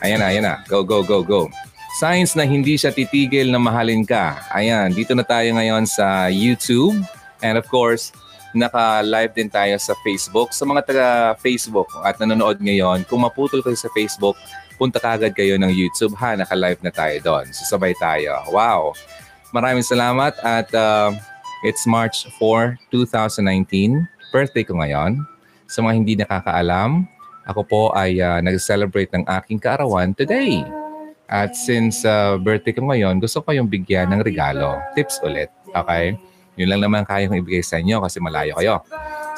Ayan na, ayan na. Go, go, go, go. Signs na hindi siya titigil na mahalin ka. Ayan, dito na tayo ngayon sa YouTube. And of course, naka-live din tayo sa Facebook. Sa mga taga-Facebook at nanonood ngayon, kung maputol kayo sa Facebook, punta kagad kayo ng YouTube ha. Naka-live na tayo doon. Susabay tayo. Wow! Maraming salamat at uh, it's March 4, 2019. Birthday ko ngayon. Sa mga hindi nakakaalam, ako po ay uh, nag-celebrate ng aking kaarawan today. At since uh, birthday ko ngayon, gusto ko yung bigyan ng regalo. Tips ulit. Okay? Yun lang naman kaya kong ibigay sa inyo kasi malayo kayo.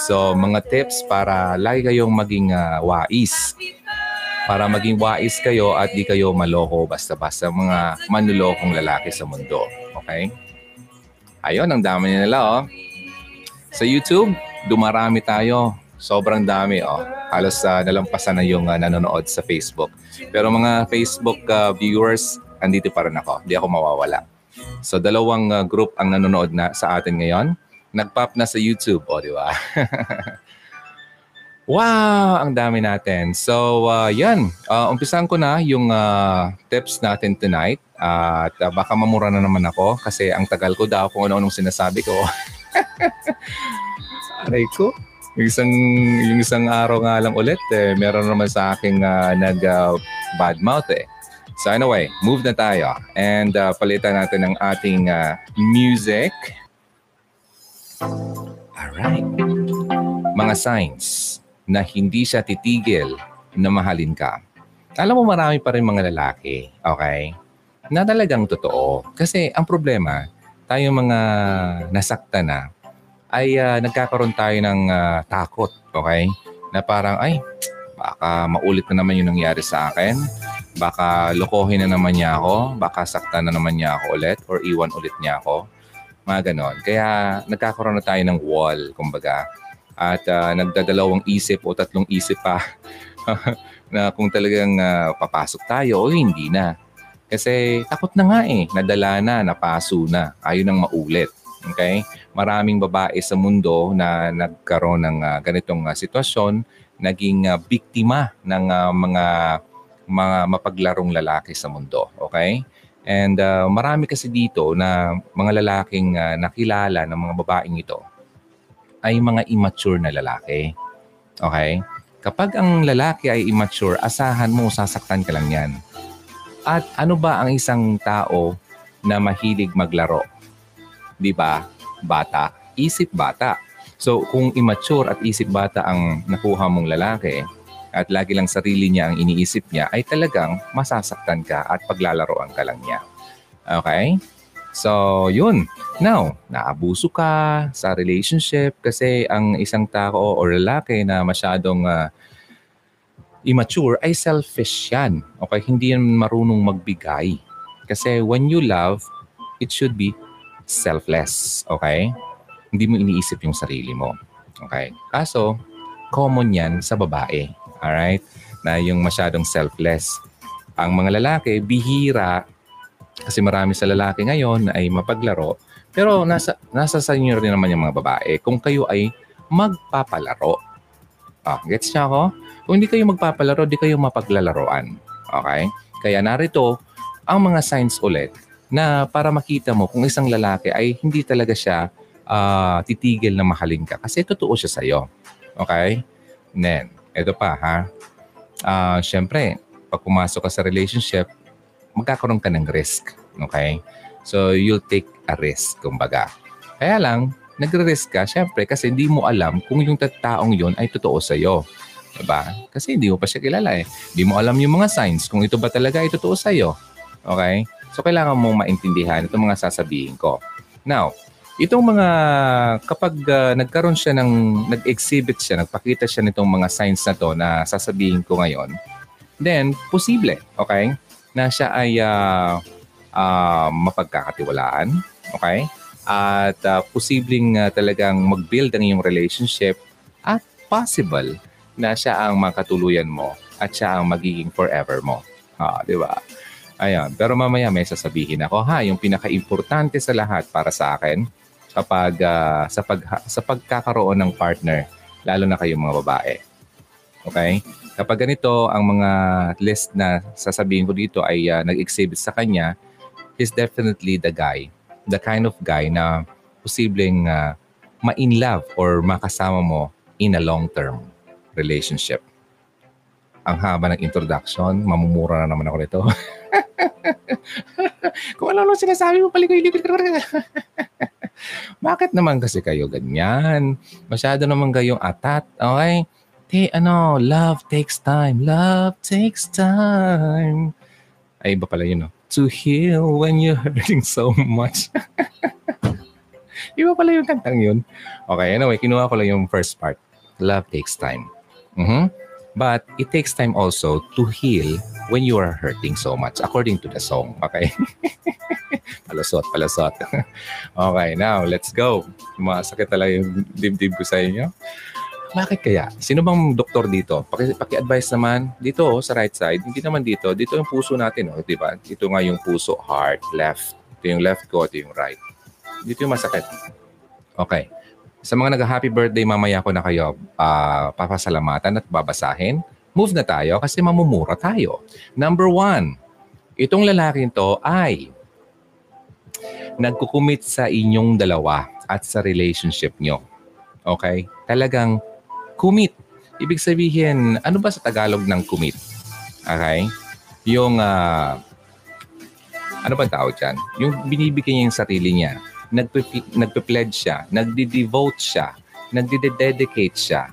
So, mga tips para lagi kayong maging uh, wais. Para maging wais kayo at di kayo maloko basta-basta mga manlulokong lalaki sa mundo. Okay? Ayun, ang dami nila oh. Sa YouTube, dumarami tayo. Sobrang dami oh. Halos uh, nalampasan na yung uh, nanonood sa Facebook. Pero mga Facebook uh, viewers, andito pa rin ako. Hindi ako mawawala. So dalawang uh, group ang nanonood na sa atin ngayon. Nagpop na sa YouTube, oh, di ba? wow, ang dami natin. So uh, yan, uh, umpisan ko na yung uh, tips natin tonight. Uh, at uh, baka mamura na naman ako kasi ang tagal ko daw kung ano-anong sinasabi ko. Aray ko. Yung isang, yung isang araw nga lang ulit, eh, meron naman sa aking uh, nag uh, bad mouth eh. So anyway, move na tayo and uh, palitan natin ang ating uh, music. Alright. Mga signs na hindi siya titigil na mahalin ka. Alam mo marami pa rin mga lalaki, okay? Na talagang totoo. Kasi ang problema, tayo mga nasakta na, ay uh, nagkakaroon tayo ng uh, takot, okay? Na parang, ay, baka maulit na naman yung nangyari sa akin Baka lokohin na naman niya ako, baka saktan na naman niya ako ulit or iwan ulit niya ako. Mga ganon. Kaya nagkakaroon na tayo ng wall, kumbaga. At uh, nagdadalawang isip o tatlong isip pa na kung talagang uh, papasok tayo o hindi na. Kasi takot na nga eh. Nadala na, napaso na. Ayaw nang maulit. Okay? Maraming babae sa mundo na nagkaroon ng uh, ganitong uh, sitwasyon, naging uh, biktima ng uh, mga mga mapaglarong lalaki sa mundo. Okay? And uh, marami kasi dito na mga lalaking uh, nakilala ng mga babaeng ito ay mga immature na lalaki. Okay? Kapag ang lalaki ay immature, asahan mo sasaktan ka lang yan. At ano ba ang isang tao na mahilig maglaro? Di ba? Bata. Isip bata. So kung immature at isip bata ang nakuha mong lalaki, at lagi lang sarili niya ang iniisip niya, ay talagang masasaktan ka at paglalaroan ka lang niya. Okay? So, yun. Now, naabuso ka sa relationship kasi ang isang tao o lalaki na masyadong uh, immature ay selfish yan. Okay? Hindi yan marunong magbigay. Kasi when you love, it should be selfless. Okay? Hindi mo iniisip yung sarili mo. Okay? Kaso, common yan sa babae. Alright? Na yung masyadong selfless. Ang mga lalaki, bihira, kasi marami sa lalaki ngayon ay mapaglaro. Pero nasa, nasa sa inyo rin naman yung mga babae. Kung kayo ay magpapalaro. Ah, gets niya ako? Kung hindi kayo magpapalaro, di kayo mapaglalaroan. Okay? Kaya narito ang mga signs ulit na para makita mo kung isang lalaki ay hindi talaga siya uh, titigil na mahalin ka. Kasi totoo siya sa'yo. Okay? Then, ito pa ha. Uh, Siyempre, pag pumasok ka sa relationship, magkakaroon ka ng risk. Okay? So, you'll take a risk, kumbaga. Kaya lang, nagre-risk ka, syempre, kasi hindi mo alam kung yung taong yon ay totoo sa'yo. Diba? Kasi hindi mo pa siya kilala eh. Hindi mo alam yung mga signs kung ito ba talaga ay totoo sa'yo. Okay? So, kailangan mong maintindihan itong mga sasabihin ko. Now, Itong mga, kapag uh, nagkaroon siya ng, nag-exhibit siya, nagpakita siya nitong mga signs na to na sasabihin ko ngayon, then, posible, okay, na siya ay uh, uh, mapagkakatiwalaan, okay, at uh, posibleng uh, talagang mag-build ang iyong relationship at possible na siya ang makatuluyan mo at siya ang magiging forever mo. Ha, di ba? Ayan. Pero mamaya may sasabihin ako, ha, yung pinaka-importante sa lahat para sa akin, kapag uh, sa pag sa pagkakaroon ng partner lalo na kayong mga babae. Okay? Kapag ganito, ang mga list na sasabihin ko dito ay uh, nag-exhibit sa kanya, he's definitely the guy. The kind of guy na posibleng uh, ma-in love or makasama mo in a long-term relationship. Ang haba ng introduction, mamumura na naman ako nito. Kung ano lang sinasabi mo, paligoy-ligoy. Bakit naman kasi kayo ganyan? Masyado naman kayong atat, okay? Te, ano, love takes time. Love takes time. Ay, iba pala yun, no? To heal when you're hurting so much. iba pala yung kantang yun. Okay, anyway, kinuha ko lang yung first part. Love takes time. Mm-hmm. But it takes time also to heal when you are hurting so much, according to the song. Okay? palusot, palusot. okay, now, let's go. Masakit talaga yung dibdib ko sa inyo. Bakit kaya? Sino bang doktor dito? Paki, paki-advise naman dito oh, sa right side. Hindi naman dito. Dito yung puso natin, oh, di ba? Dito nga yung puso, heart, left. Ito yung left ko, ito yung right. Dito yung masakit. Okay. Sa mga nag-happy birthday, mamaya ko na kayo uh, papasalamatan at babasahin. Move na tayo kasi mamumura tayo. Number one, itong lalaking to ay nagkukumit sa inyong dalawa at sa relationship nyo. Okay? Talagang commit. Ibig sabihin, ano ba sa Tagalog ng commit? Okay? Yung, uh, ano ba tawag dyan? Yung binibigyan niya yung sarili niya nagpe-pledge siya, nagde-devote siya, nagde-dedicate siya.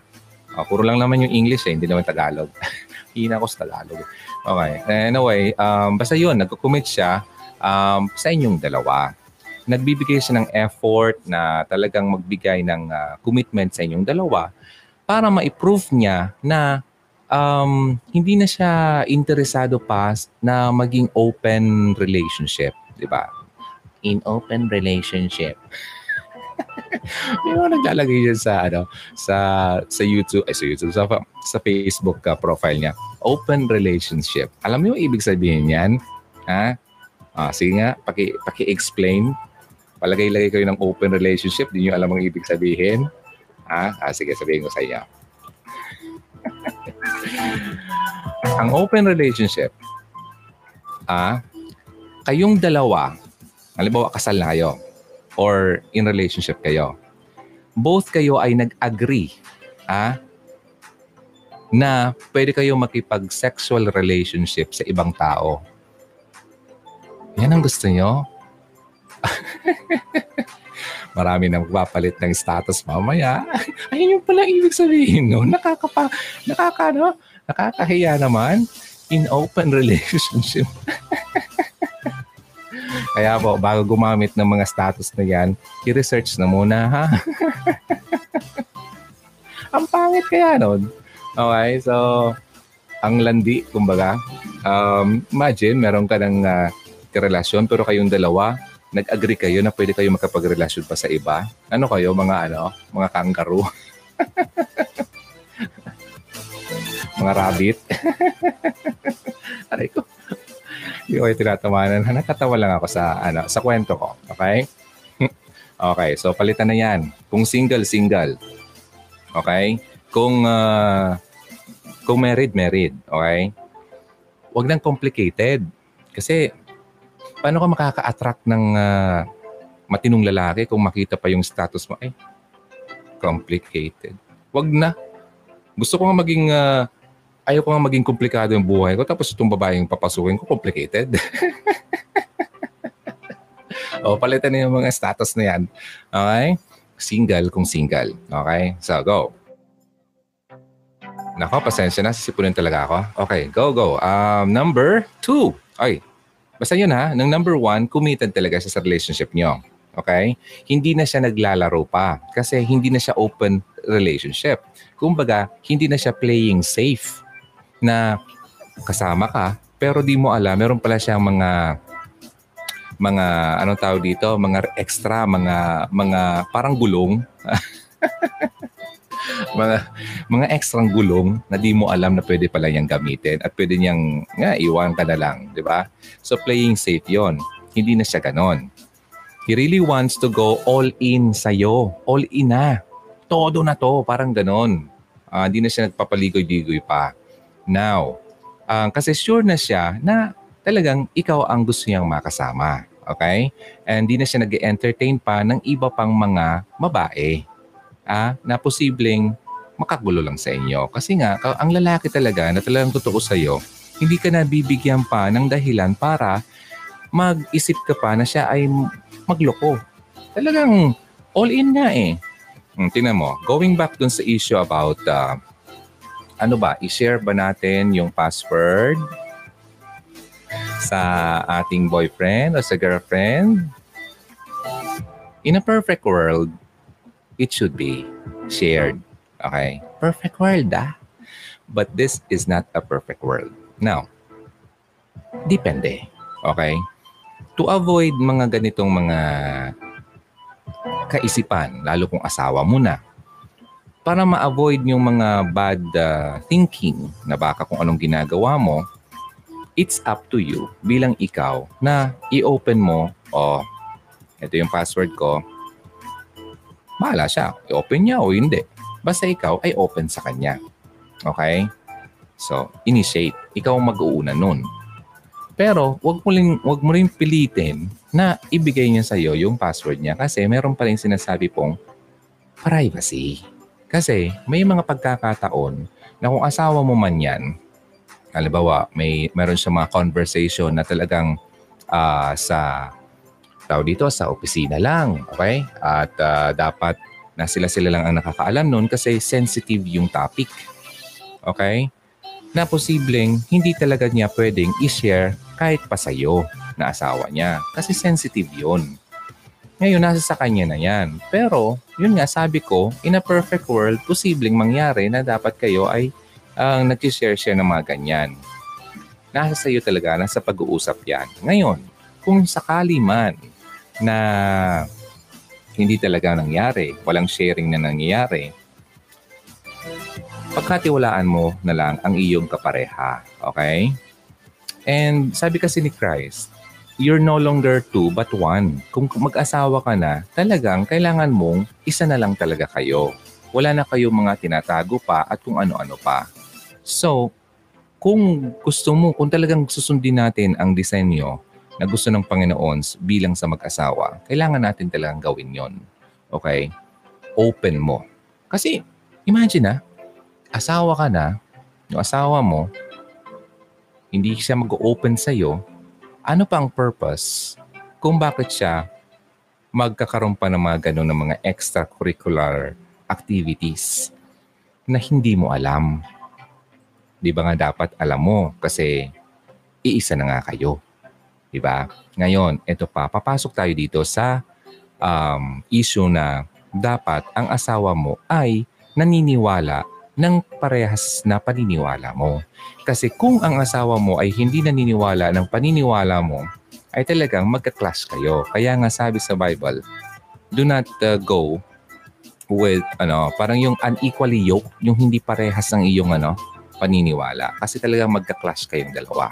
Oh, puro lang naman yung English eh, hindi naman Tagalog. Hina ko sa Tagalog. Okay. Anyway, um, basta yun, nagko-commit siya um, sa inyong dalawa. Nagbibigay siya ng effort na talagang magbigay ng uh, commitment sa inyong dalawa para ma-prove niya na um, hindi na siya interesado pa na maging open relationship, di ba? in open relationship. Yung naglalagay dyan sa ano sa sa YouTube ay sa YouTube sa, sa Facebook ka profile niya. Open relationship. Alam mo yung ibig sabihin niyan? Ha? Ah, sige nga paki paki-explain. Palagay-lagay kayo ng open relationship. Di niyo alam ang ibig sabihin. Ha? Ah, sige sabihin ko sa iyo ang open relationship ah kayong dalawa halimbawa kasal na kayo or in relationship kayo, both kayo ay nag-agree ah, na pwede kayo makipag-sexual relationship sa ibang tao. Yan ang gusto nyo? Marami nang magpapalit ng status mamaya. Ayun yung pala ibig sabihin, no? Nakakapa, nakaka, no? Nakakahiya naman in open relationship. Kaya po, bago gumamit ng mga status na yan, i-research na muna ha. ang pangit kaya nun. Okay, so ang landi, kumbaga. Um, imagine, meron ka ng uh, relasyon pero kayong dalawa, nag-agree kayo na pwede kayo makapagrelasyon pa sa iba. Ano kayo, mga ano, mga kangaroo? mga rabbit? Aray ko. Hindi ko kayo tinatawanan. Nakatawa lang ako sa, ano, sa kwento ko. Okay? okay, so palitan na yan. Kung single, single. Okay? Kung, uh, kung married, married. Okay? Huwag nang complicated. Kasi, paano ka makaka-attract ng uh, matinong lalaki kung makita pa yung status mo? Ay, complicated. Huwag na. Gusto ko nga maging uh, ayaw ko nga maging komplikado yung buhay ko tapos itong babaeng papasukin ko, complicated. o, palitan na yung mga status na yan. Okay? Single kung single. Okay? So, go. Nako, pasensya na. Sisipunin talaga ako. Okay, go, go. Um, number two. Ay, basta yun ha. Nung number one, committed talaga siya sa relationship niyo. Okay? Hindi na siya naglalaro pa kasi hindi na siya open relationship. Kumbaga, hindi na siya playing safe na kasama ka, pero di mo alam, meron pala siyang mga mga anong tawag dito, mga extra, mga mga parang gulong. mga mga extra gulong na di mo alam na pwede pala niyang gamitin at pwede niyang nga iwan ka na lang, di ba? So playing safe 'yon. Hindi na siya ganon. He really wants to go all in sa iyo. All in na. Todo na to, parang ganon. Uh, hindi na siya nagpapaligoy-ligoy pa. Now, uh, kasi sure na siya na talagang ikaw ang gusto niyang makasama. Okay? And hindi na siya nag entertain pa ng iba pang mga babae ah, na posibleng makagulo lang sa inyo. Kasi nga, ang lalaki talaga na talagang totoo sa'yo, hindi ka na bibigyan pa ng dahilan para mag-isip ka pa na siya ay magloko. Talagang all in nga eh. Hmm, tingnan mo, going back dun sa issue about uh, ano ba, i-share ba natin yung password sa ating boyfriend o sa girlfriend? In a perfect world, it should be shared. Okay? Perfect world, ah. But this is not a perfect world. Now, depende. Okay? To avoid mga ganitong mga kaisipan, lalo kung asawa mo na, para ma-avoid yung mga bad uh, thinking na baka kung anong ginagawa mo, it's up to you bilang ikaw na i-open mo, oh, ito yung password ko, bahala siya. I-open niya o hindi. Basta ikaw ay open sa kanya. Okay? So, initiate. Ikaw mag-uuna nun. Pero, wag mo, rin, wag mo rin pilitin na ibigay niya sa iyo yung password niya kasi meron pa rin sinasabi pong privacy. Kasi may mga pagkakataon na kung asawa mo man yan, halimbawa, may meron siya mga conversation na talagang uh, sa tao dito sa opisina lang, okay? At uh, dapat na sila-sila lang ang nakakaalam noon kasi sensitive yung topic. Okay? Na posibleng hindi talaga niya pwedeng i-share kahit pa sa'yo na asawa niya kasi sensitive yun. Ngayon, nasa sa kanya na yan. Pero, yun nga, sabi ko, in a perfect world, posibleng mangyari na dapat kayo ay ang uh, nag-share siya ng mga ganyan. Nasa sa iyo talaga, nasa pag-uusap yan. Ngayon, kung sakali man na hindi talaga nangyari, walang sharing na nangyayari, pagkatiwalaan mo na lang ang iyong kapareha. Okay? And sabi kasi ni Christ, you're no longer two but one. Kung mag-asawa ka na, talagang kailangan mong isa na lang talaga kayo. Wala na kayo mga tinatago pa at kung ano-ano pa. So, kung gusto mo, kung talagang susundin natin ang disenyo na gusto ng Panginoon bilang sa mag-asawa, kailangan natin talagang gawin yon. Okay? Open mo. Kasi, imagine na, asawa ka na, yung asawa mo, hindi siya mag-open sa'yo, ano pa ang purpose kung bakit siya magkakaroon pa ng mga ganun ng mga extracurricular activities na hindi mo alam. Di ba nga dapat alam mo kasi iisa na nga kayo. Di ba? Ngayon, ito pa, papasok tayo dito sa um, issue na dapat ang asawa mo ay naniniwala ng parehas na paniniwala mo. Kasi kung ang asawa mo ay hindi naniniwala ng paniniwala mo, ay talagang magka-clash kayo. Kaya nga sabi sa Bible, do not uh, go with ano, parang yung unequally yoked, yung hindi parehas ng iyong ano, paniniwala. Kasi talagang magka-clash kayong dalawa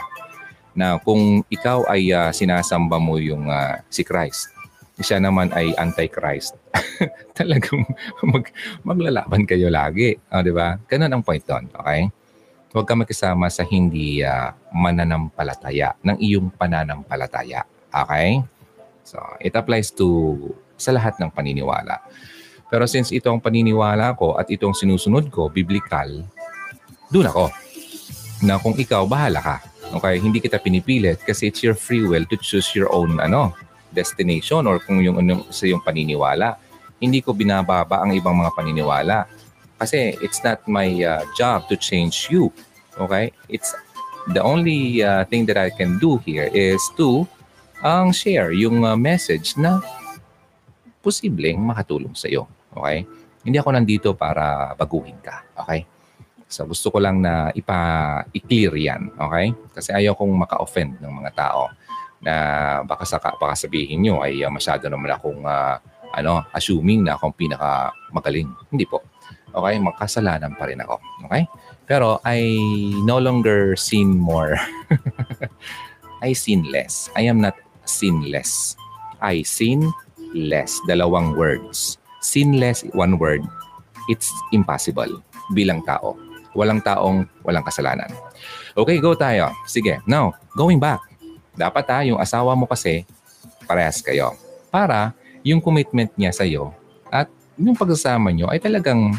na kung ikaw ay uh, sinasamba mo yung uh, si Christ, siya naman ay anti-Christ. Talagang mag, maglalaban kayo lagi. O, oh, di ba? Ganun ang point doon. Okay? Huwag ka magkasama sa hindi uh, mananampalataya ng iyong pananampalataya. Okay? So, it applies to sa lahat ng paniniwala. Pero since ito ang paniniwala ko at itong sinusunod ko, biblical, doon ako. Na kung ikaw, bahala ka. Okay, hindi kita pinipilit kasi it's your free will to choose your own ano, destination or kung yung ano sa yung paniniwala. Hindi ko binababa ang ibang mga paniniwala kasi it's not my uh, job to change you. Okay? It's the only uh, thing that I can do here is to ang um, share yung uh, message na posibleng makatulong sa iyo. Okay? Hindi ako nandito para baguhin ka. Okay? So gusto ko lang na ipa i-clear 'yan, okay? Kasi ayaw kong maka-offend ng mga tao na baka saka baka sabihin niyo ay uh, masyado naman akong uh, ano, assuming na akong pinaka magaling. Hindi po. Okay, magkasalanan pa rin ako. Okay? Pero I no longer sin more. I sin less. I am not sinless. I sin less. Dalawang words. Sinless, one word. It's impossible. bilang tao. Walang taong walang kasalanan. Okay, go tayo. Sige, now, going back. Dapat ha, yung asawa mo kasi, parehas kayo. Para yung commitment niya sa'yo at yung pagsasama nyo ay talagang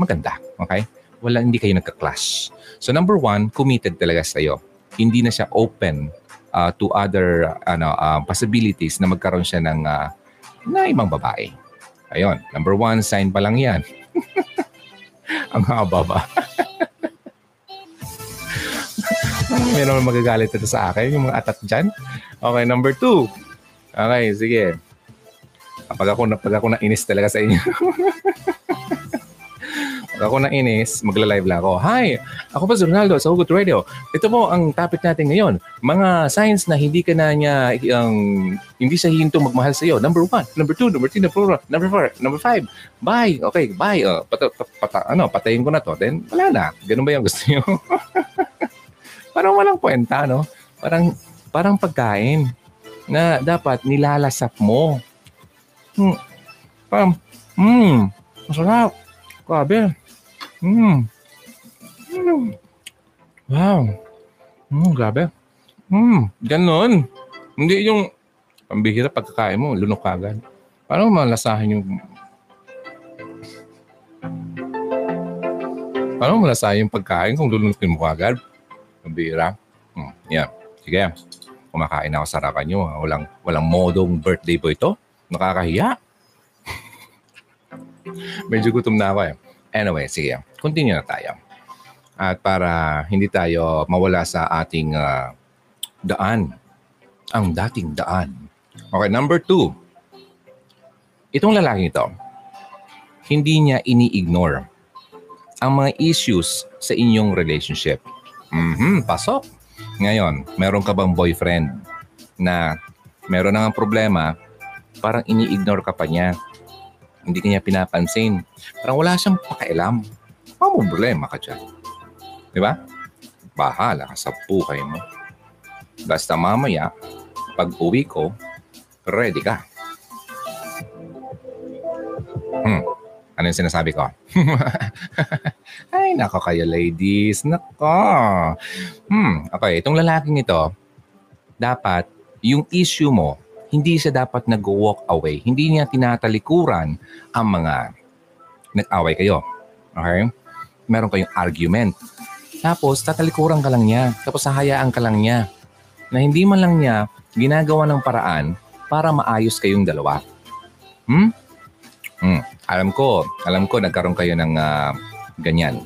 maganda. Okay? Wala, hindi kayo nagka-clash. So number one, committed talaga sa'yo. Hindi na siya open uh, to other ano uh, possibilities na magkaroon siya ng uh, na ibang babae. Ayun, number one, sign pa lang yan. Ang haba ba? Meron magagalit ito sa akin, yung mga atat dyan. Okay, number two. Okay, sige. Pag ako, pag ako nainis talaga sa inyo. pag ako nainis, magla-live lang ako. Hi! Ako pa si Ronaldo sa Hugot Radio. Ito po ang topic natin ngayon. Mga signs na hindi ka na niya, um, hindi sa hinto magmahal sa iyo. Number one, number two, number three, number four, number four, number five. Bye! Okay, bye. Uh, pata, pata, ano, patayin ko na to. Then, wala na. Ganun ba yung gusto niyo? parang walang kwenta, no? Parang, parang pagkain na dapat nilalasap mo. Hmm. Parang, hmm, masarap. Grabe. Hmm. Hmm. Wow. Hmm, grabe. Hmm, ganun. Hindi yung pambihira pagkakain mo, lunok agad. Paano malasahin yung... Paano malasahin yung pagkain kung lulunukin mo agad? Pambihira. Hmm, yeah. Sige. Kumakain ako sa harapan nyo. Walang, walang modong birthday po ito. Nakakahiya. Medyo gutom na ako eh. Anyway, sige. Continue na tayo. At para hindi tayo mawala sa ating uh, daan. Ang dating daan. Okay, number two. Itong lalaki ito, hindi niya ini-ignore ang mga issues sa inyong relationship. Mm-hmm, pasok. Ngayon, meron ka bang boyfriend na meron na problema, parang ini-ignore ka pa niya hindi kanya pinapansin. Parang wala siyang pakialam. Ano problema ka dyan? Di ba? Bahala ka sa buhay mo. Basta mamaya, pag uwi ko, ready ka. Hmm. Ano yung sinasabi ko? Ay, nako kayo ladies. Nako. Hmm. Okay, itong lalaking ito, dapat yung issue mo, hindi siya dapat nag-walk away. Hindi niya tinatalikuran ang mga nag-away kayo. Okay? Meron kayong argument. Tapos, tatalikuran ka lang niya. Tapos, hahayaan ka lang niya. Na hindi man lang niya ginagawa ng paraan para maayos kayong dalawa. Hmm? Hmm. Alam ko, alam ko nagkaroon kayo ng uh, ganyan.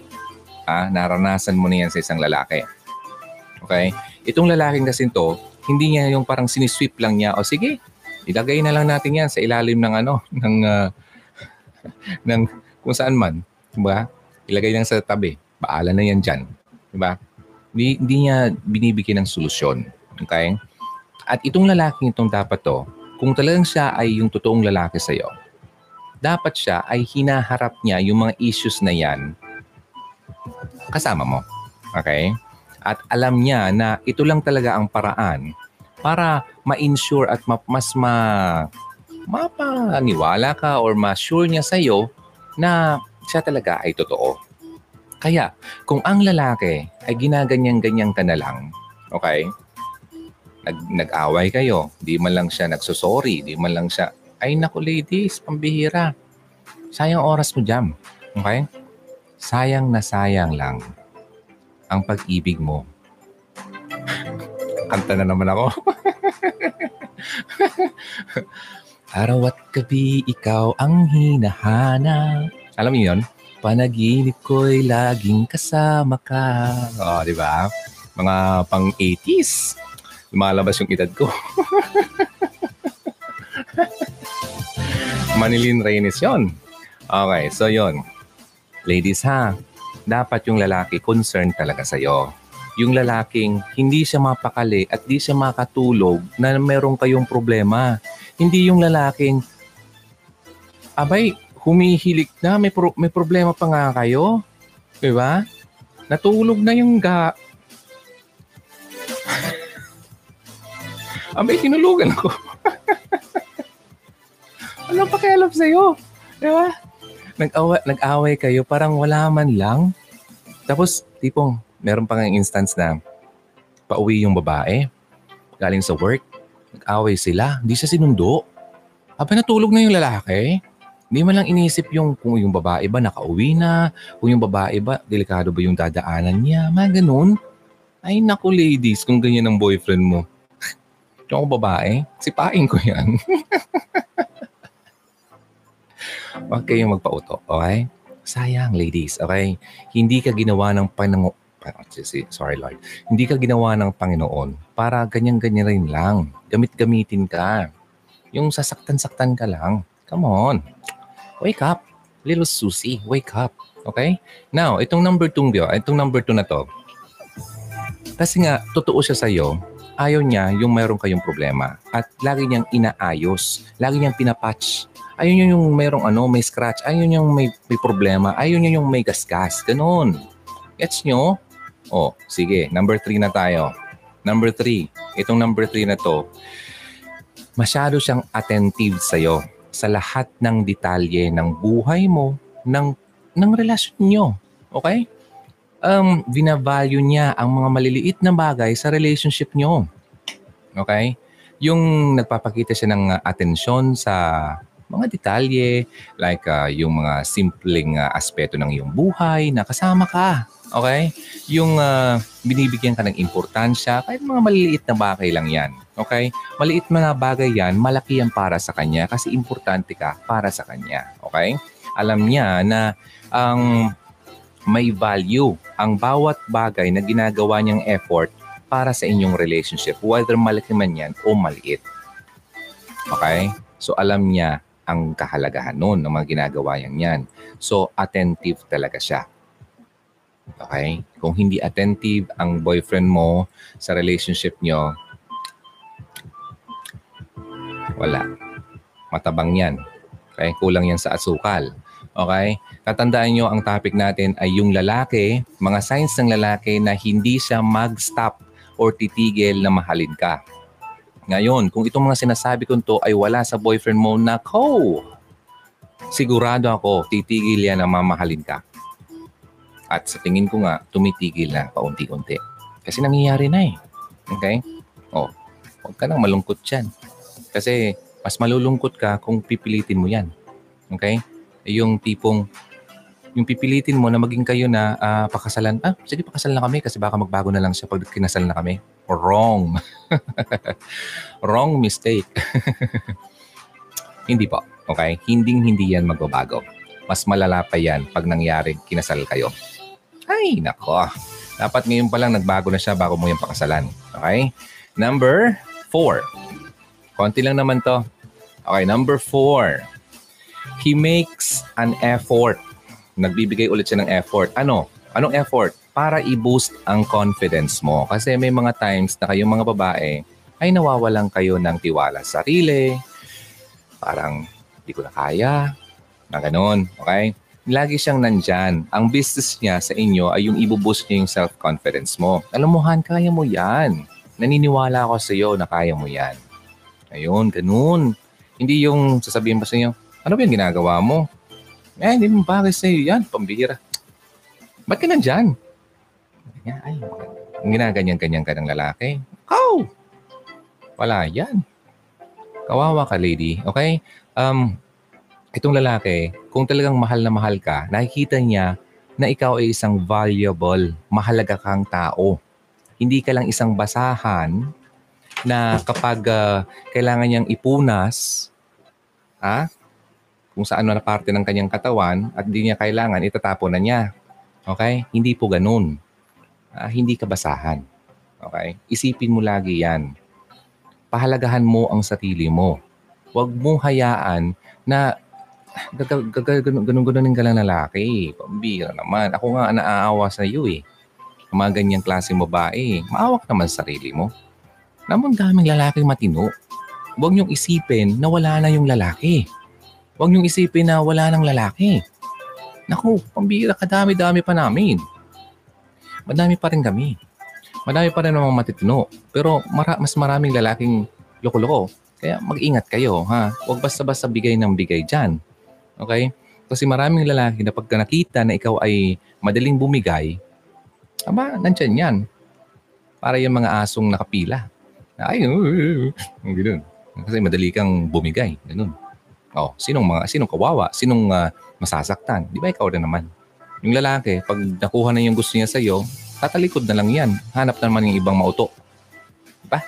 Ah, naranasan mo na yan sa isang lalaki. Okay? Itong lalaking kasi to, hindi niya yung parang sinisweep lang niya, o sige, ilagay na lang natin yan sa ilalim ng ano, ng, uh, ng kung saan man. Diba? Ilagay lang sa tabi. Baala na yan dyan. Diba? Hindi, hindi niya binibigyan ng solusyon. Okay? At itong lalaki itong dapat to, kung talagang siya ay yung totoong lalaki sa'yo, dapat siya ay hinaharap niya yung mga issues na yan kasama mo. Okay? at alam niya na ito lang talaga ang paraan para ma-ensure at ma- mas ma mapaniwala ka or ma-sure niya sa iyo na siya talaga ay totoo. Kaya, kung ang lalaki ay ginaganyan-ganyan ka na lang, okay, nag, nag-away kayo, di man lang siya nagsosorry, di man lang siya, ay naku ladies, pambihira. Sayang oras mo dyan. Okay? Sayang na sayang lang ang pag-ibig mo. Kanta na naman ako. Araw at gabi, ikaw ang hinahana. Alam niyo yun? Panaginip ko'y laging kasama ka. Oh, di ba? Mga pang 80s. Lumalabas yung edad ko. Manilin Reynes yon. Okay, so yon. Ladies ha, dapat yung lalaki concerned talaga sa'yo. Yung lalaking hindi siya mapakali at di siya makatulog na meron kayong problema. Hindi yung lalaking, abay, humihilik na, may, pro- may problema pa nga kayo. Di ba? Natulog na yung ga... abay, tinulugan ako. Ano pakialam sa'yo? Di ba? nag-away, nag-away kayo, parang wala man lang. Tapos, tipong, meron pa nga instance na pauwi yung babae, galing sa work, nag-away sila, hindi siya sinundo. Aba, natulog na yung lalaki. Hindi man lang inisip yung kung yung babae ba nakauwi na, kung yung babae ba, delikado ba yung dadaanan niya, mga ganun. Ay naku ladies, kung ganyan ang boyfriend mo. Kung ako babae, sipain ko yan. Huwag kayong magpauto, okay? Sayang, ladies, okay? Hindi ka ginawa ng Panginoon, sorry Lord, hindi ka ginawa ng Panginoon para ganyan-ganyan rin lang. Gamit-gamitin ka. Yung sasaktan-saktan ka lang. Come on. Wake up. Little Susie, wake up. Okay? Now, itong number 2, itong number 2 na to, kasi nga, totoo siya sa'yo, ayaw niya yung meron kayong problema at lagi niyang inaayos, lagi niyang pinapatch. Niya yung merong ano, may scratch, niya yung may, may problema, niya yung may gasgas. Ganun. Gets nyo? Oh, sige, number 3 na tayo. Number 3, itong number 3 na to, masyado siyang attentive sa'yo sa lahat ng detalye ng buhay mo, ng, ng relasyon nyo. Okay? Um, binavalue niya ang mga maliliit na bagay sa relationship nyo. Okay? Yung nagpapakita siya ng uh, atensyon sa mga detalye, like uh, yung mga simpleng uh, aspeto ng iyong buhay na kasama ka. Okay? Yung uh, binibigyan ka ng importansya, kahit mga maliliit na bagay lang yan. Okay? Maliit na bagay yan, malaki yan para sa kanya kasi importante ka para sa kanya. Okay? Alam niya na ang may value ang bawat bagay na ginagawa niyang effort para sa inyong relationship, whether malaki man yan o maliit. Okay? So alam niya ang kahalagahan noon ng mga ginagawa niyang yan. So attentive talaga siya. Okay? Kung hindi attentive ang boyfriend mo sa relationship nyo, wala. Matabang yan. Okay? Kulang yan sa asukal. Okay? Tatandaan nyo, ang topic natin ay yung lalaki, mga signs ng lalaki na hindi siya mag-stop or titigil na mahalin ka. Ngayon, kung itong mga sinasabi ko to ay wala sa boyfriend mo, nako! Sigurado ako, titigil yan na mamahalin ka. At sa tingin ko nga, tumitigil na paunti-unti. Kasi nangyayari na eh. Okay? O, oh, huwag ka nang malungkot dyan. Kasi mas malulungkot ka kung pipilitin mo yan. Okay? Yung tipong, yung pipilitin mo na maging kayo na uh, pakasalan, ah, sige pakasal na kami kasi baka magbago na lang siya pag kinasal na kami. Wrong. Wrong mistake. hindi po. Okay? Hinding-hindi yan magbabago. Mas malala pa yan pag nangyari kinasal kayo. Ay, nako. Dapat ngayon pa lang nagbago na siya bago mo yung pakasalan. Okay? Number four. Konti lang naman to. Okay, number four. He makes an effort. Nagbibigay ulit siya ng effort. Ano? Anong effort? Para i-boost ang confidence mo. Kasi may mga times na kayong mga babae ay nawawalan kayo ng tiwala sa sarili. Parang, hindi ko na kaya. Na ganun. Okay? lagi siyang nandyan. Ang business niya sa inyo ay yung ibuboost niya yung self-confidence mo. Alam mo, Han, kaya mo yan. Naniniwala ako sa iyo na kaya mo yan. Ayun, ganun. Hindi yung sasabihin pa sa inyo, ano ba yung ginagawa mo? Eh, hindi mo bagay sa iyo yan, pambihira. Ba't ka nandyan? Ay, ang ginaganyan-ganyan ka ng lalaki. Oh! Wala yan. Kawawa ka, lady. Okay? Um, itong lalaki, kung talagang mahal na mahal ka, nakikita niya na ikaw ay isang valuable, mahalaga kang tao. Hindi ka lang isang basahan na kapag uh, kailangan niyang ipunas, ha, kung saan na parte ng kanyang katawan at hindi niya kailangan, itatapon na niya. Okay? Hindi po ganun. Uh, hindi ka basahan. Okay? Isipin mo lagi yan. Pahalagahan mo ang sarili mo. Huwag mo hayaan na ganun-ganunin ka lang lalaki. Pambira naman. Ako nga naaawa sa iyo eh. Mga ganyang klaseng babae. Maawak naman sa sarili mo. Naman daming lalaki matino. Huwag niyong isipin na wala na yung lalaki. Huwag niyong isipin na wala nang lalaki. Naku, pambira kadami-dami pa namin. Madami pa rin kami. Madami pa rin namang matitino. Pero mara- mas maraming lalaking loko-loko. Kaya mag-ingat kayo, ha? Huwag basta-basta bigay ng bigay dyan. Okay? Kasi maraming lalaki na pagka nakita na ikaw ay madaling bumigay, aba, nandyan yan. Para yung mga asong nakapila. Ay, ganun. Kasi madali kang bumigay. Ganun. Oh, sinong mga sinong kawawa, sinong uh, masasaktan? Di ba ikaw rin naman? Yung lalaki, pag nakuha na yung gusto niya sa iyo, tatalikod na lang yan. Hanap na naman yung ibang mauto. Di ba?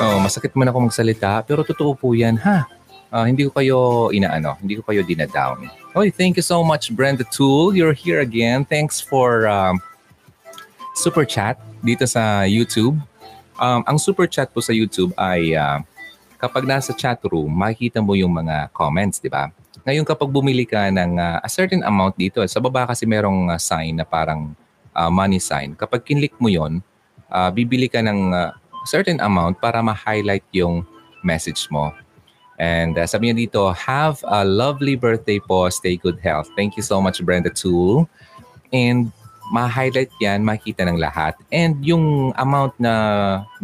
Oh, masakit man ako magsalita, pero totoo po yan, ha? Uh, hindi ko kayo inaano, hindi ko kayo dinadown. Okay, thank you so much, Brenda Tool. You're here again. Thanks for um, super chat dito sa YouTube. Um, ang super chat po sa YouTube ay uh, kapag nasa chat room, makikita mo yung mga comments, di ba? Ngayon kapag bumili ka ng uh, a certain amount dito, sa baba kasi merong uh, sign na parang uh, money sign. Kapag kinlik mo yon, uh, bibili ka ng uh, certain amount para ma-highlight yung message mo. And uh, sabi niya dito, have a lovely birthday po. Stay good health. Thank you so much, Brenda Tool. And ma-highlight yan, makita ng lahat. And yung amount na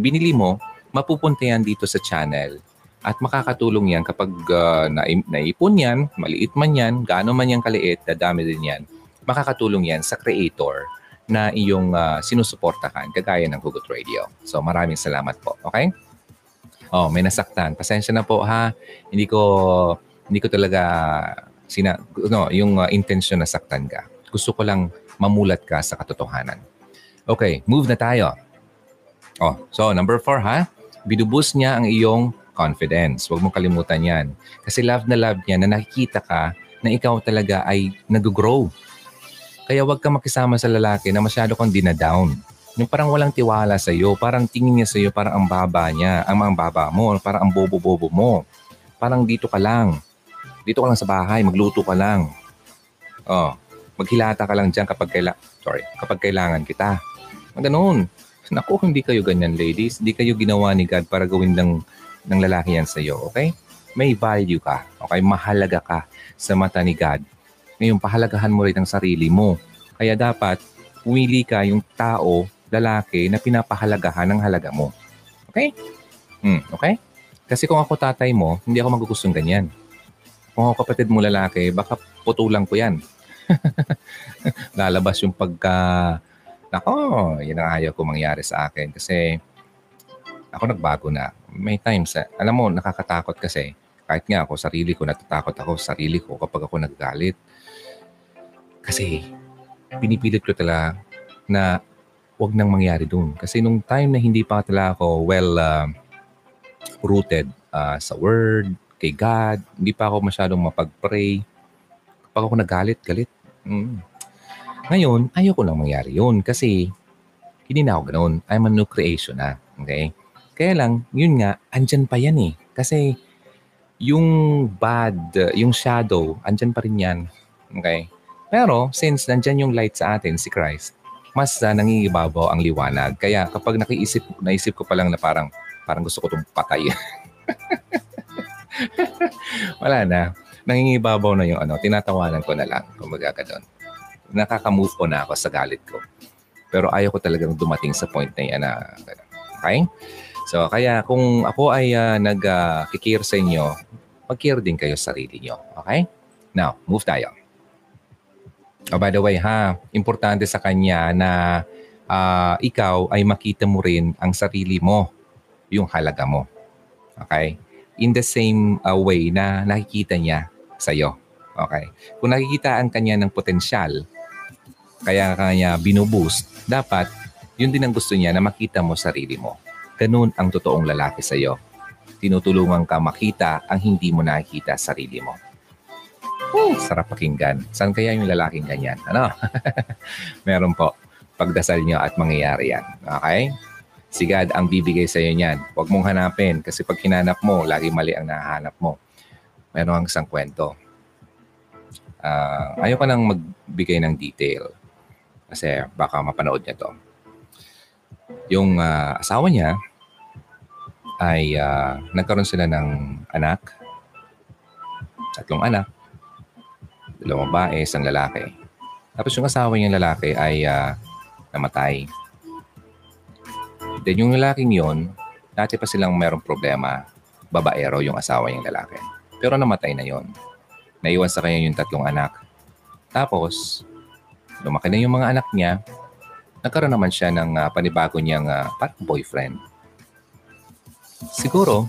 binili mo, mapupunta yan dito sa channel. At makakatulong yan kapag uh, naipon yan, maliit man yan, gaano man yan kaliit, dadami din yan. Makakatulong yan sa creator na iyong uh, sinusuportahan, kagaya ng Hugot Radio. So maraming salamat po. Okay? Oh, may nasaktan. Pasensya na po ha. Hindi ko hindi ko talaga sina no, yung uh, intention na saktan ka. Gusto ko lang mamulat ka sa katotohanan. Okay, move na tayo. Oh, so number four ha. Binuboost niya ang iyong confidence. Huwag mong kalimutan yan. Kasi love na love niya na nakikita ka na ikaw talaga ay nag-grow. Kaya huwag ka makisama sa lalaki na masyado kang dinadown. Yung parang walang tiwala sa iyo, parang tingin niya sa iyo parang ang baba niya, ang mga baba mo, parang ang bobo-bobo mo. Parang dito ka lang. Dito ka lang sa bahay, magluto ka lang. Oh, maghilata ka lang diyan kapag kaila sorry, kapag kailangan kita. Ganoon. Naku, hindi kayo ganyan, ladies. Hindi kayo ginawa ni God para gawin ng, ng lalaki yan sa iyo, okay? May value ka, okay? Mahalaga ka sa mata ni God. Ngayon, pahalagahan mo rin ang sarili mo. Kaya dapat, pumili ka yung tao lalaki na pinapahalagahan ng halaga mo. Okay? Hmm, okay? Kasi kung ako tatay mo, hindi ako magugustong ganyan. Kung ako kapatid mo lalaki, baka putulang ko yan. Lalabas yung pagka, nako, yan ang ayaw ko mangyari sa akin. Kasi ako nagbago na. May times, eh, alam mo, nakakatakot kasi. Kahit nga ako, sarili ko, natatakot ako sa sarili ko kapag ako naggalit. Kasi pinipilit ko talaga na wag nang mangyari doon. Kasi nung time na hindi pa talaga ako well uh, rooted uh, sa word, kay God, hindi pa ako masyadong mapag-pray. Kapag ako nagalit, galit. Mm. Ngayon, ayoko lang mangyari yun kasi hindi na ako ganoon. I'm a new creation na. Okay? Kaya lang, yun nga, andyan pa yan eh. Kasi yung bad, yung shadow, andyan pa rin yan. Okay? Pero since nandyan yung light sa atin, si Christ, mas uh, nangingibabaw ang liwanag. Kaya kapag nakiisip, naisip ko pa lang na parang, parang gusto ko itong patay. Wala na. Nangingibabaw na yung ano, tinatawanan ko na lang, kung magkakadon. Nakaka-move on na ako sa galit ko. Pero ayaw ko talagang dumating sa point na yan okay? So, kaya kung ako ay uh, nag-care uh, sa inyo, mag-care din kayo sa sarili nyo. Okay? Now, move tayo. Oh, by the way ha, importante sa kanya na uh, ikaw ay makita mo rin ang sarili mo, yung halaga mo. Okay? In the same uh, way na nakikita niya sa iyo. Okay? Kung nakikita ang kanya ng potensyal, kaya kanya binuboost, dapat yun din ang gusto niya na makita mo sarili mo. Ganun ang totoong lalaki sa iyo. Tinutulungan ka makita ang hindi mo nakikita sarili mo. Woo, sarap pakinggan. Saan kaya yung lalaking ganyan? Ano? Meron po. Pagdasal nyo at mangyayari yan. Okay? Si God ang bibigay sa iyo niyan. Huwag mong hanapin kasi pag hinanap mo, lagi mali ang nahanap mo. Meron ang isang kwento. Uh, ayaw ko nang magbigay ng detail kasi baka mapanood niya to. Yung uh, asawa niya ay uh, nagkaroon sila ng anak, tatlong anak, dalawang babae, isang lalaki. Tapos yung asawa niyang lalaki ay uh, namatay. Then yung lalaking yon, dati pa silang merong problema, babaero yung asawa niyang lalaki. Pero namatay na yon. Naiwan sa kanya yung tatlong anak. Tapos, lumaki na yung mga anak niya, nagkaroon naman siya ng uh, panibago niyang uh, parang boyfriend. Siguro,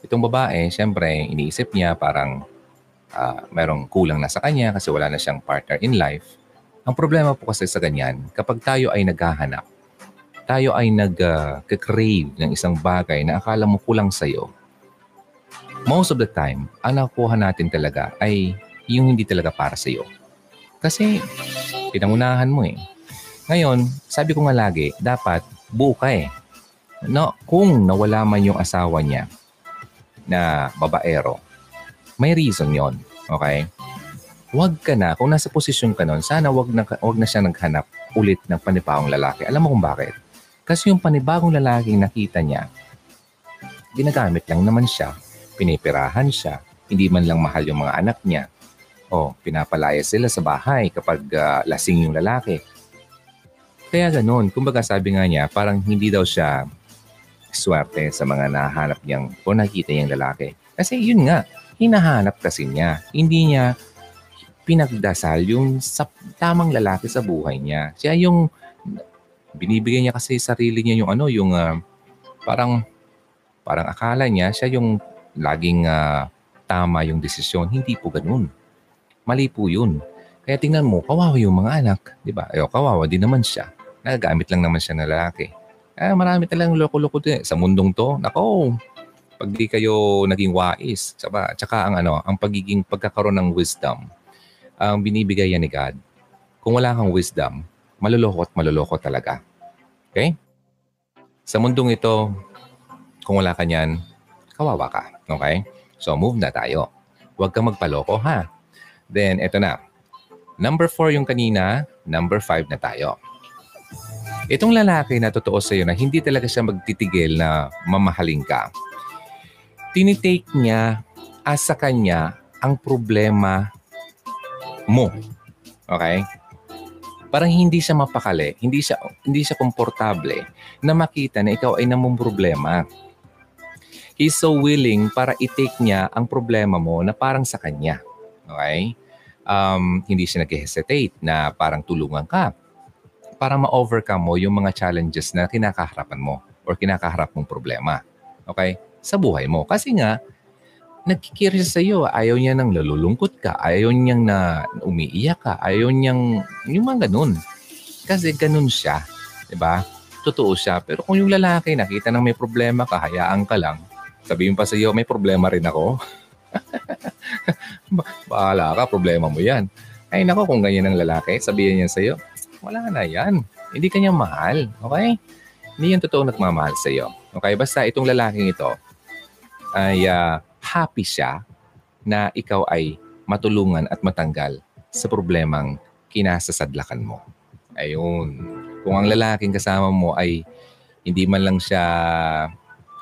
itong babae, siyempre, iniisip niya parang uh, merong kulang na sa kanya kasi wala na siyang partner in life. Ang problema po kasi sa ganyan, kapag tayo ay naghahanap, tayo ay nag-crave uh, ng isang bagay na akala mo kulang sa'yo, most of the time, ang nakuha natin talaga ay yung hindi talaga para sa'yo. Kasi pinangunahan mo eh. Ngayon, sabi ko nga lagi, dapat buo eh. No, kung nawala man yung asawa niya na babaero, may reason yon Okay? Huwag ka na, kung nasa posisyon ka nun, sana wag na, wag na siya naghanap ulit ng panibagong lalaki. Alam mo kung bakit? Kasi yung panibagong lalaking nakita niya, ginagamit lang naman siya, pinipirahan siya, hindi man lang mahal yung mga anak niya. O, pinapalaya sila sa bahay kapag uh, lasing yung lalaki. Kaya ganun, kumbaga sabi nga niya, parang hindi daw siya swerte sa mga nahanap niyang o nakita niyang lalaki. Kasi yun nga, hinahanap kasi niya. Hindi niya pinagdasal yung sa, tamang lalaki sa buhay niya. Siya yung binibigay niya kasi sarili niya yung ano, yung uh, parang parang akala niya siya yung laging uh, tama yung desisyon. Hindi po ganoon. Mali po yun. Kaya tingnan mo, kawawa yung mga anak. Di ba? Ayo, kawawa din naman siya. Nagagamit lang naman siya ng lalaki. Kaya marami talagang loko-loko din. Sa mundong to, nako, pag di kayo naging wais, tsaka, tsaka ang ano, ang pagiging pagkakaroon ng wisdom, ang binibigay yan ni God. Kung wala kang wisdom, maluloko at maluloko talaga. Okay? Sa mundong ito, kung wala ka niyan, kawawa ka. Okay? So, move na tayo. Huwag kang magpaloko, ha? Then, eto na. Number four yung kanina, number five na tayo. Itong lalaki na totoo sa iyo na hindi talaga siya magtitigil na mamahalin ka. Tinitake niya as sa kanya ang problema mo. Okay? Parang hindi siya mapakali, hindi siya hindi siya komportable na makita na ikaw ay namong problema. He's so willing para i-take niya ang problema mo na parang sa kanya. Okay? Um, hindi siya nag-hesitate na parang tulungan ka para ma-overcome mo yung mga challenges na kinakaharapan mo or kinakaharap mong problema. Okay? Sa buhay mo. Kasi nga, nagkikira siya sa iyo. Ayaw niya nang lalulungkot ka. Ayaw niyang na umiiyak ka. Ayaw niyang, yung mga ganun. Kasi ganun siya. ba? Diba? Totoo siya. Pero kung yung lalaki nakita nang may problema ka, hayaan ka lang. Sabihin pa sa iyo, may problema rin ako. Bahala ka, problema mo yan. Ay nako, kung ganyan ang lalaki, sabihin niya sa iyo, wala na yan. Hindi kanya mahal. Okay? Hindi yan totoo nagmamahal sa iyo. Okay? Basta itong lalaking ito ay uh, happy siya na ikaw ay matulungan at matanggal sa problemang kinasasadlakan mo. Ayun. Kung ang lalaking kasama mo ay hindi man lang siya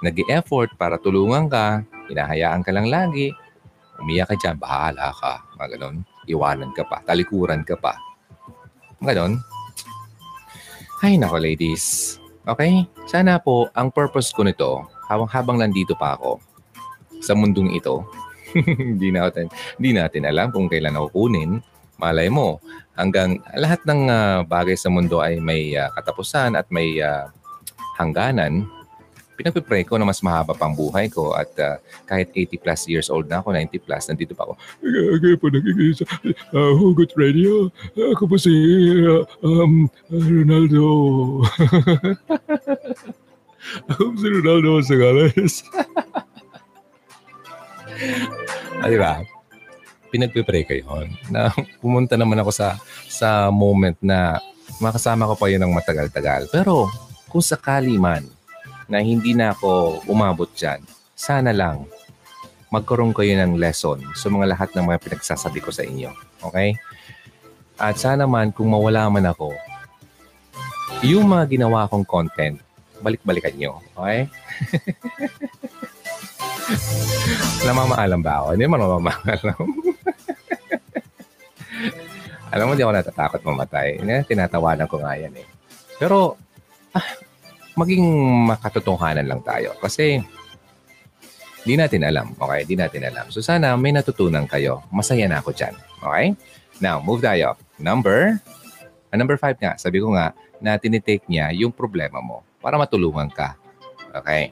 nag effort para tulungan ka, hinahayaan ka lang lagi, umiyak ka dyan, bahala ka, mga ganon. Iwanan ka pa, talikuran ka pa. Ganon. Ay nako ladies. Okay? Sana po, ang purpose ko nito, habang, habang nandito pa ako, sa mundong ito. hindi natin hindi natin alam kung kailan ako kunin. Malay mo, hanggang lahat ng uh, bagay sa mundo ay may uh, katapusan at may uh, hangganan. Pinagpipray ko na mas mahaba pang buhay ko at uh, kahit 80 plus years old na ako, 90 plus, nandito pa ako. Kaya po nakikinig sa uh, Hugot Radio. Ako po si uh, um, Ronaldo. ako si Ronaldo Sagales ah, di ba? Pinagpipray ko yun. Na pumunta naman ako sa sa moment na makasama ko pa yun ng matagal-tagal. Pero kung sakali man na hindi na ako umabot dyan, sana lang magkaroon kayo ng lesson sa mga lahat ng mga pinagsasabi ko sa inyo. Okay? At sana man kung mawala man ako, yung mga ginawa kong content, balik-balikan nyo. Okay? Namamaalam ba ako? Hindi namamaalam. Alam mo, di ako natatakot mamatay. Tinatawanan ko nga yan eh. Pero, ah, maging makatotohanan lang tayo. Kasi, Di natin alam. Okay? Di natin alam. So sana may natutunan kayo. Masaya na ako dyan. Okay? Now, move tayo. Number, ah, number five nga. Sabi ko nga, na tinitake niya yung problema mo para matulungan ka. Okay?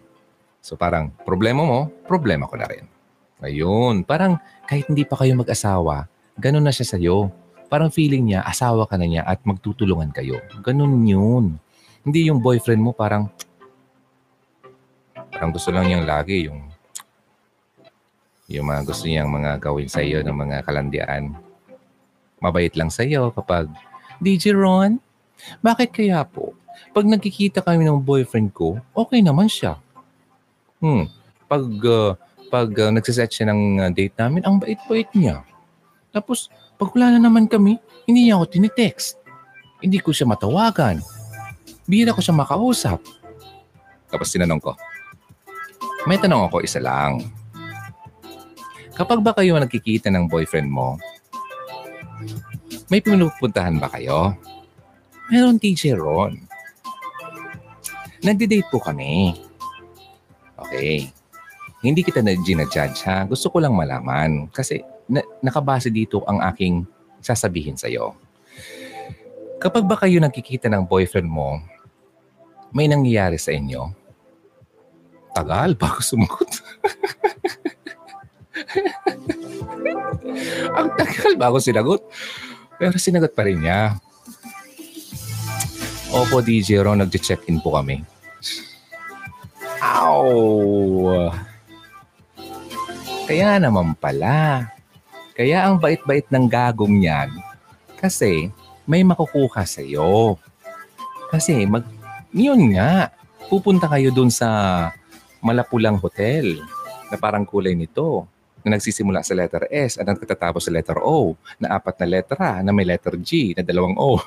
So parang problema mo, problema ko na rin. Ayun. Parang kahit hindi pa kayo mag-asawa, ganun na siya sa'yo. Parang feeling niya, asawa ka na niya at magtutulungan kayo. Ganun yun. Hindi yung boyfriend mo parang parang gusto lang niyang lagi yung yung mga gusto niyang mga gawin sa iyo ng mga kalandian. Mabait lang sa iyo kapag, DJ Ron, bakit kaya po? Pag nagkikita kami ng boyfriend ko, okay naman siya. Hmm. Pag, uh, pag uh, nagsiset siya ng uh, date namin, ang bait-bait niya. Tapos, pag wala na naman kami, hindi niya ako tinitext. Hindi ko siya matawagan. Bira ko siya makausap. Tapos tinanong ko, may tanong ako isa lang. Kapag ba kayo nagkikita ng boyfriend mo, may pinupuntahan ba kayo? Meron teacher Ron. Nagde-date po kami. Okay. Hindi kita na ginajudge ha. Gusto ko lang malaman kasi na, nakabase dito ang aking sasabihin sa iyo. Kapag ba kayo nagkikita ng boyfriend mo, may nangyayari sa inyo? Tagal bago sumagot. Ang tagal bago sinagot. Pero sinagot pa rin niya. Opo, DJ Ron, nag-check-in po kami. Ow! Kaya naman pala. Kaya ang bait-bait ng gagong yan. Kasi may makukuha sa iyo. Kasi mag, yun nga, pupunta kayo dun sa Malapulang Hotel na parang kulay nito na nagsisimula sa letter S at nagtatapos sa letter O na apat na letra na may letter G na dalawang O.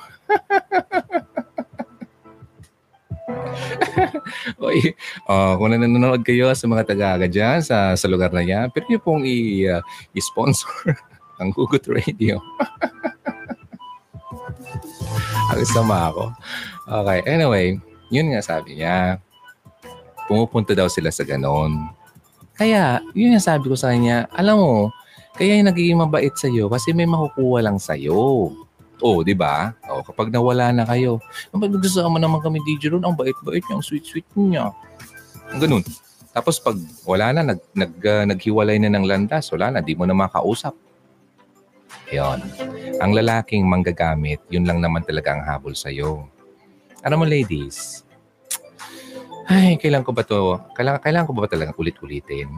Oy, uh, kung nanonood kayo sa mga taga dyan sa, sa lugar na yan, pero nyo pong i, uh, i-sponsor ang Hugot Radio. ang sama ako. Okay, anyway, yun nga sabi niya. Pumupunta daw sila sa ganon kaya, yun yung sabi ko sa kanya, alam mo, kaya yung nagiging mabait sa'yo kasi may makukuha lang sa'yo. Oh, di ba? Oh, kapag nawala na kayo, kapag nagsasama naman kami DJ Ron, ang bait-bait niya, ang sweet-sweet niya. Ganun. Tapos pag wala na, nag, nag, uh, naghiwalay na ng landas, wala na, di mo na makausap. Yon. Ang lalaking manggagamit, yun lang naman talaga ang habol sa'yo. Alam mo ladies, ay, kailan ko ba to? Kailangan, kailangan ko ba talaga ulit-ulitin?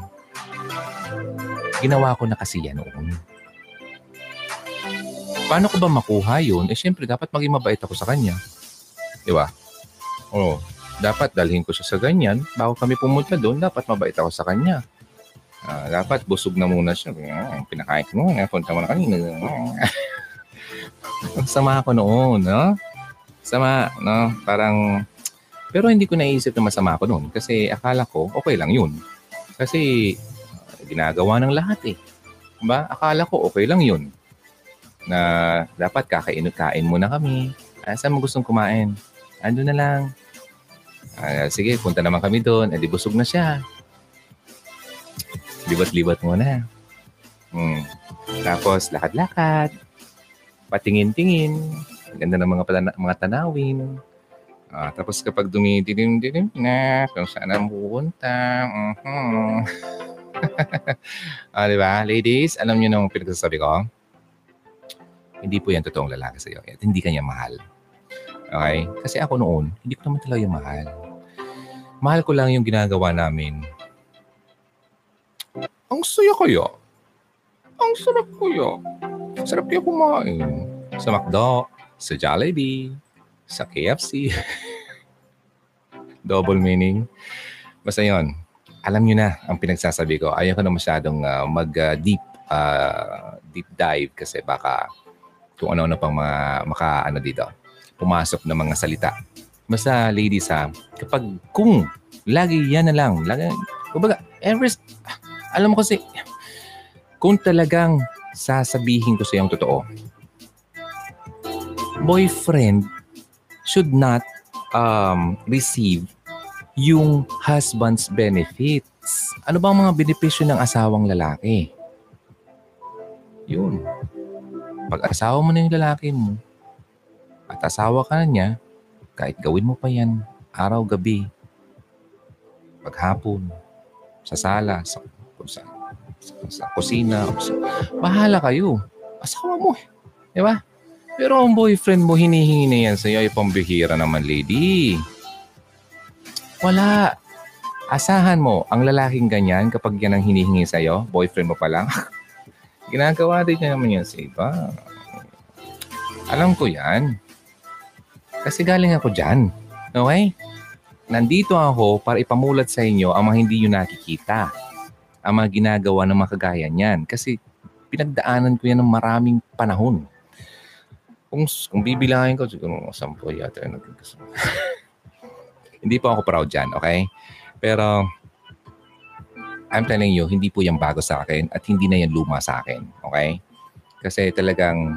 Ginawa ko na kasi yan noon. Paano ko ba makuha yun? Eh, syempre, dapat maging mabait ako sa kanya. Di ba? Oo. Dapat dalhin ko siya sa ganyan. Bago kami pumunta doon, dapat mabait ako sa kanya. Uh, dapat busog na muna siya. Uh, pinakain ko mo. Punta mo na kanina. Sama ako noon, no? Sama, no? Parang pero hindi ko naisip na masama ako noon kasi akala ko okay lang yun. Kasi uh, ginagawa ng lahat eh. Diba? Akala ko okay lang yun. Na dapat kakain-kain muna kami. Ah, saan mo gustong kumain? Ando na lang. Ah, sige, punta naman kami doon. Eh, di busog na siya. Libat-libat muna. Hmm. Tapos, lakad-lakad. Patingin-tingin. Ganda ng mga, mga tanawin. Ah, tapos kapag dumidilim-dilim na kung saan ang pupunta. Uh-huh. ah, di ba? Ladies, alam niyo nung pinagsasabi ko? Hindi po yan totoong lalaki sa iyo. At hindi kanya mahal. Okay? Kasi ako noon, hindi ko naman talaga yung mahal. Mahal ko lang yung ginagawa namin. Ang saya kaya. Ang sarap kaya. Sarap kaya kumain. Sa McDo, sa Jollibee, sa KFC. Double meaning. Basta yun. Alam nyo na ang pinagsasabi ko. Ayaw ko na masyadong uh, mag-deep uh, uh, deep dive kasi baka kung ano-ano pang mga maka dito pumasok na mga salita. Basta ladies ha, kapag kung lagi yan na lang, lagi, kumbaga, every, alam mo kasi, kung talagang sasabihin ko sa iyong totoo, boyfriend should not um, receive yung husband's benefit. benefits. Ano bang mga benepisyo ng asawang lalaki? Yun. Pag asawa mo na yung lalaki mo, at asawa ka na niya, kahit gawin mo pa yan, araw, gabi, paghapon, sa sala, sa, sa, sa, sa kusina, sa, bahala kayo. Asawa mo eh. Di ba? Pero ang boyfriend mo, hinihingi na yan sa'yo, ay pambihira naman, lady. Wala. Asahan mo, ang lalaking ganyan, kapag yan ang hinihingi sa'yo, boyfriend mo pa lang, ginagawa din niya naman yan sa iba. Alam ko yan. Kasi galing ako dyan. Okay? Nandito ako para ipamulat sa inyo ang mga hindi nyo nakikita. Ang mga ginagawa ng mga kagaya niyan. Kasi pinagdaanan ko yan ng maraming panahon. Kung, kung bibilangin ko, siguro sampo yata. hindi po ako proud dyan, okay? Pero I'm telling you, hindi po yan bago sa akin at hindi na yan luma sa akin. Okay? Kasi talagang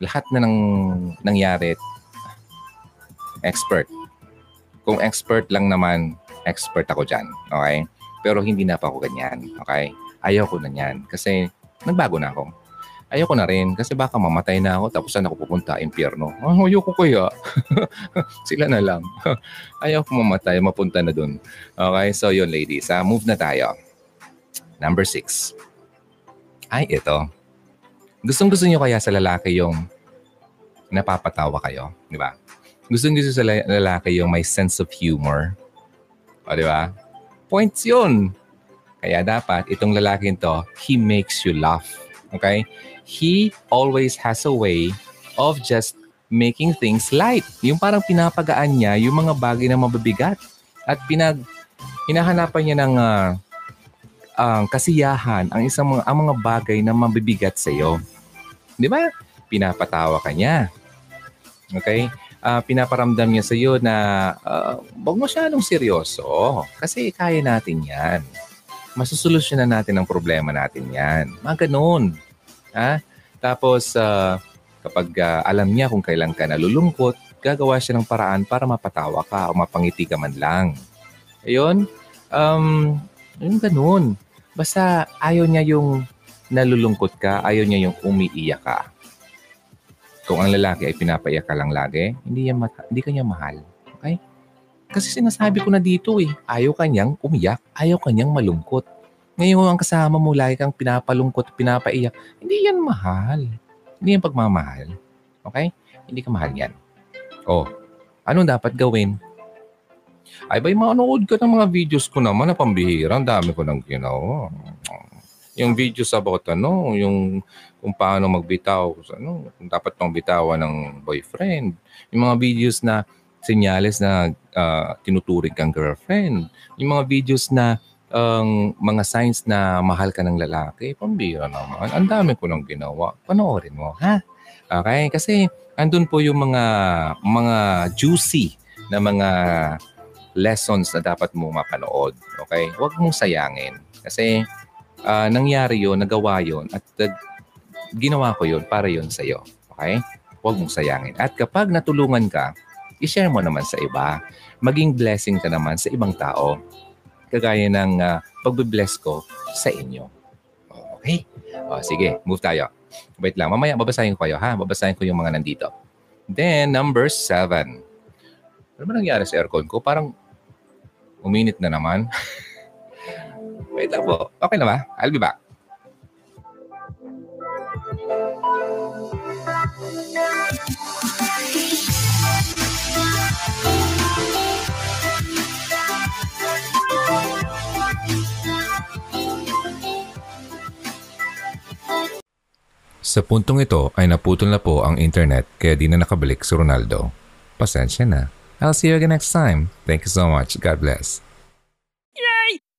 lahat na nang nangyari, expert. Kung expert lang naman, expert ako dyan. Okay? Pero hindi na pa ako ganyan. Okay? Ayaw ko na yan. Kasi nagbago na ako. Ayaw ko na rin kasi baka mamatay na ako tapos saan ako pupunta? Impyerno. Oh, ayaw ko kaya. Sila na lang. ayaw ko mamatay, mapunta na dun. Okay, so yun ladies. Uh, move na tayo. Number six. Ay, ito. Gustong gusto niyo kaya sa lalaki yung napapatawa kayo, di ba? Gustong gusto sa lalaki yung may sense of humor. O, di ba? Points yun. Kaya dapat itong lalaking to, he makes you laugh. Okay? He always has a way of just making things light. Yung parang pinapagaan niya yung mga bagay na mabibigat. At pinag hinahanapan niya ng uh, uh, kasiyahan ang isang mga, ang mga bagay na mabibigat sa iyo. Di ba? Pinapatawa ka niya. Okay? Uh, pinaparamdam niya sa iyo na uh, wag mo masyadong seryoso kasi kaya natin yan. Masusolusyonan natin ang problema natin yan. Mga ganun. Ha? Tapos, uh, kapag uh, alam niya kung kailan ka nalulungkot, gagawa siya ng paraan para mapatawa ka o mapangiti ka man lang. Ayun, um, yung ganun. Basta ayaw niya yung nalulungkot ka, ayaw niya yung umiiyak ka. Kung ang lalaki ay pinapaiyak ka lang lagi, hindi, yan ma- hindi ka niya mahal. Okay? Kasi sinasabi ko na dito eh, ayaw kanyang umiyak, ayaw kanyang malungkot. Ngayon ang kasama mo, lagi kang pinapalungkot, pinapaiyak. Hindi yan mahal. Hindi yan pagmamahal. Okay? Hindi ka mahal yan. Oh, anong dapat gawin? Ay, ba, manood ka ng mga videos ko naman na pambihira. Dami ko nang ginawa. Yung videos about ano, yung kung paano magbitaw, ano, kung dapat pang bitawan ng boyfriend. Yung mga videos na senyales na uh, tinuturing kang girlfriend. Yung mga videos na ang mga signs na mahal ka ng lalaki, pambira naman. Ang dami ko nang ginawa. Panoorin mo, ha? Okay? Kasi andun po yung mga mga juicy na mga lessons na dapat mo mapanood. Okay? Huwag mong sayangin. Kasi uh, nangyari yon nagawa yon at uh, ginawa ko yon para yon sa iyo. Okay? Huwag mong sayangin. At kapag natulungan ka, i-share mo naman sa iba. Maging blessing ka naman sa ibang tao kagaya ng uh, pagbe-bless ko sa inyo. Okay? O, sige, move tayo. Wait lang, mamaya babasahin ko kayo ha. Babasahin ko yung mga nandito. Then, number seven. Ano ba nangyari sa aircon ko? Parang uminit na naman. Wait lang po. Okay na ba? I'll be back. Sa puntong ito ay naputol na po ang internet kaya di na nakabalik si Ronaldo. Pasensya na. I'll see you again next time. Thank you so much. God bless.